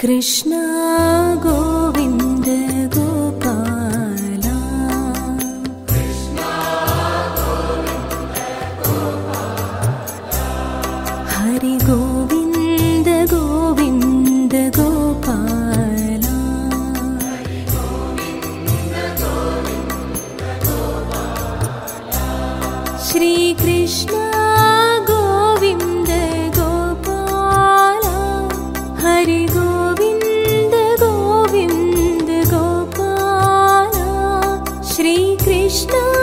Krishna Shri Krishna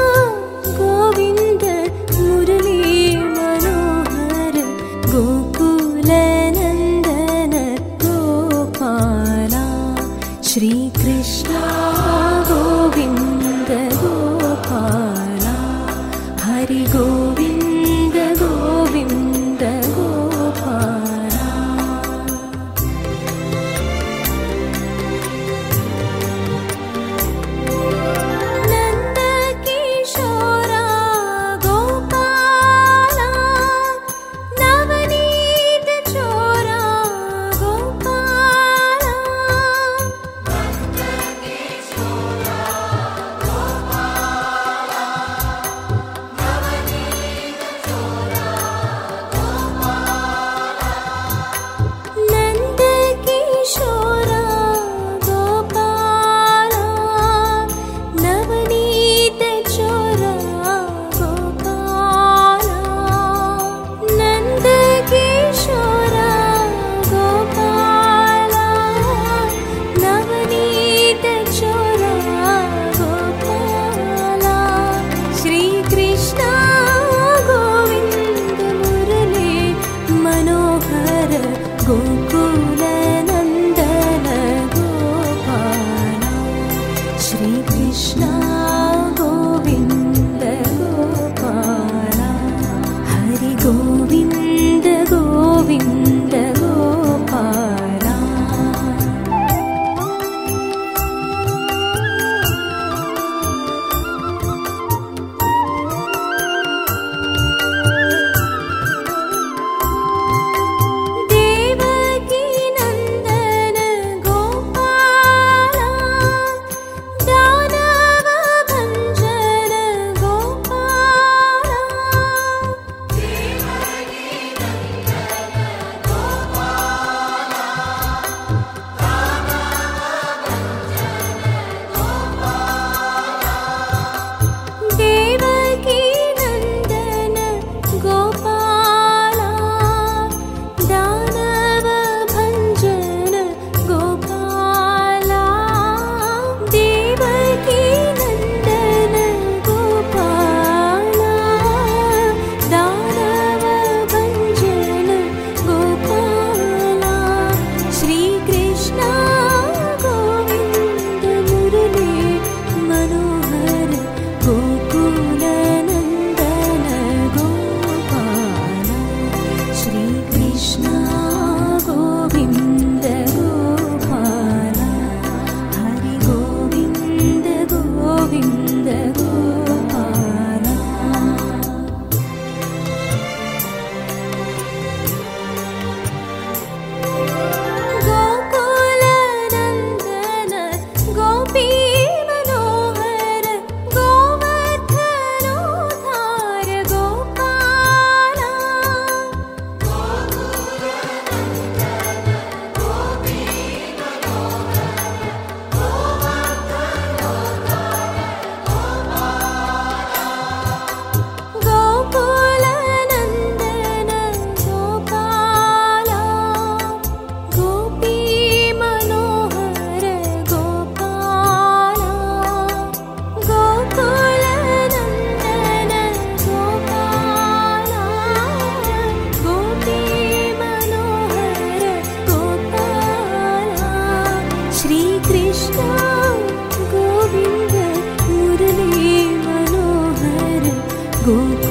good.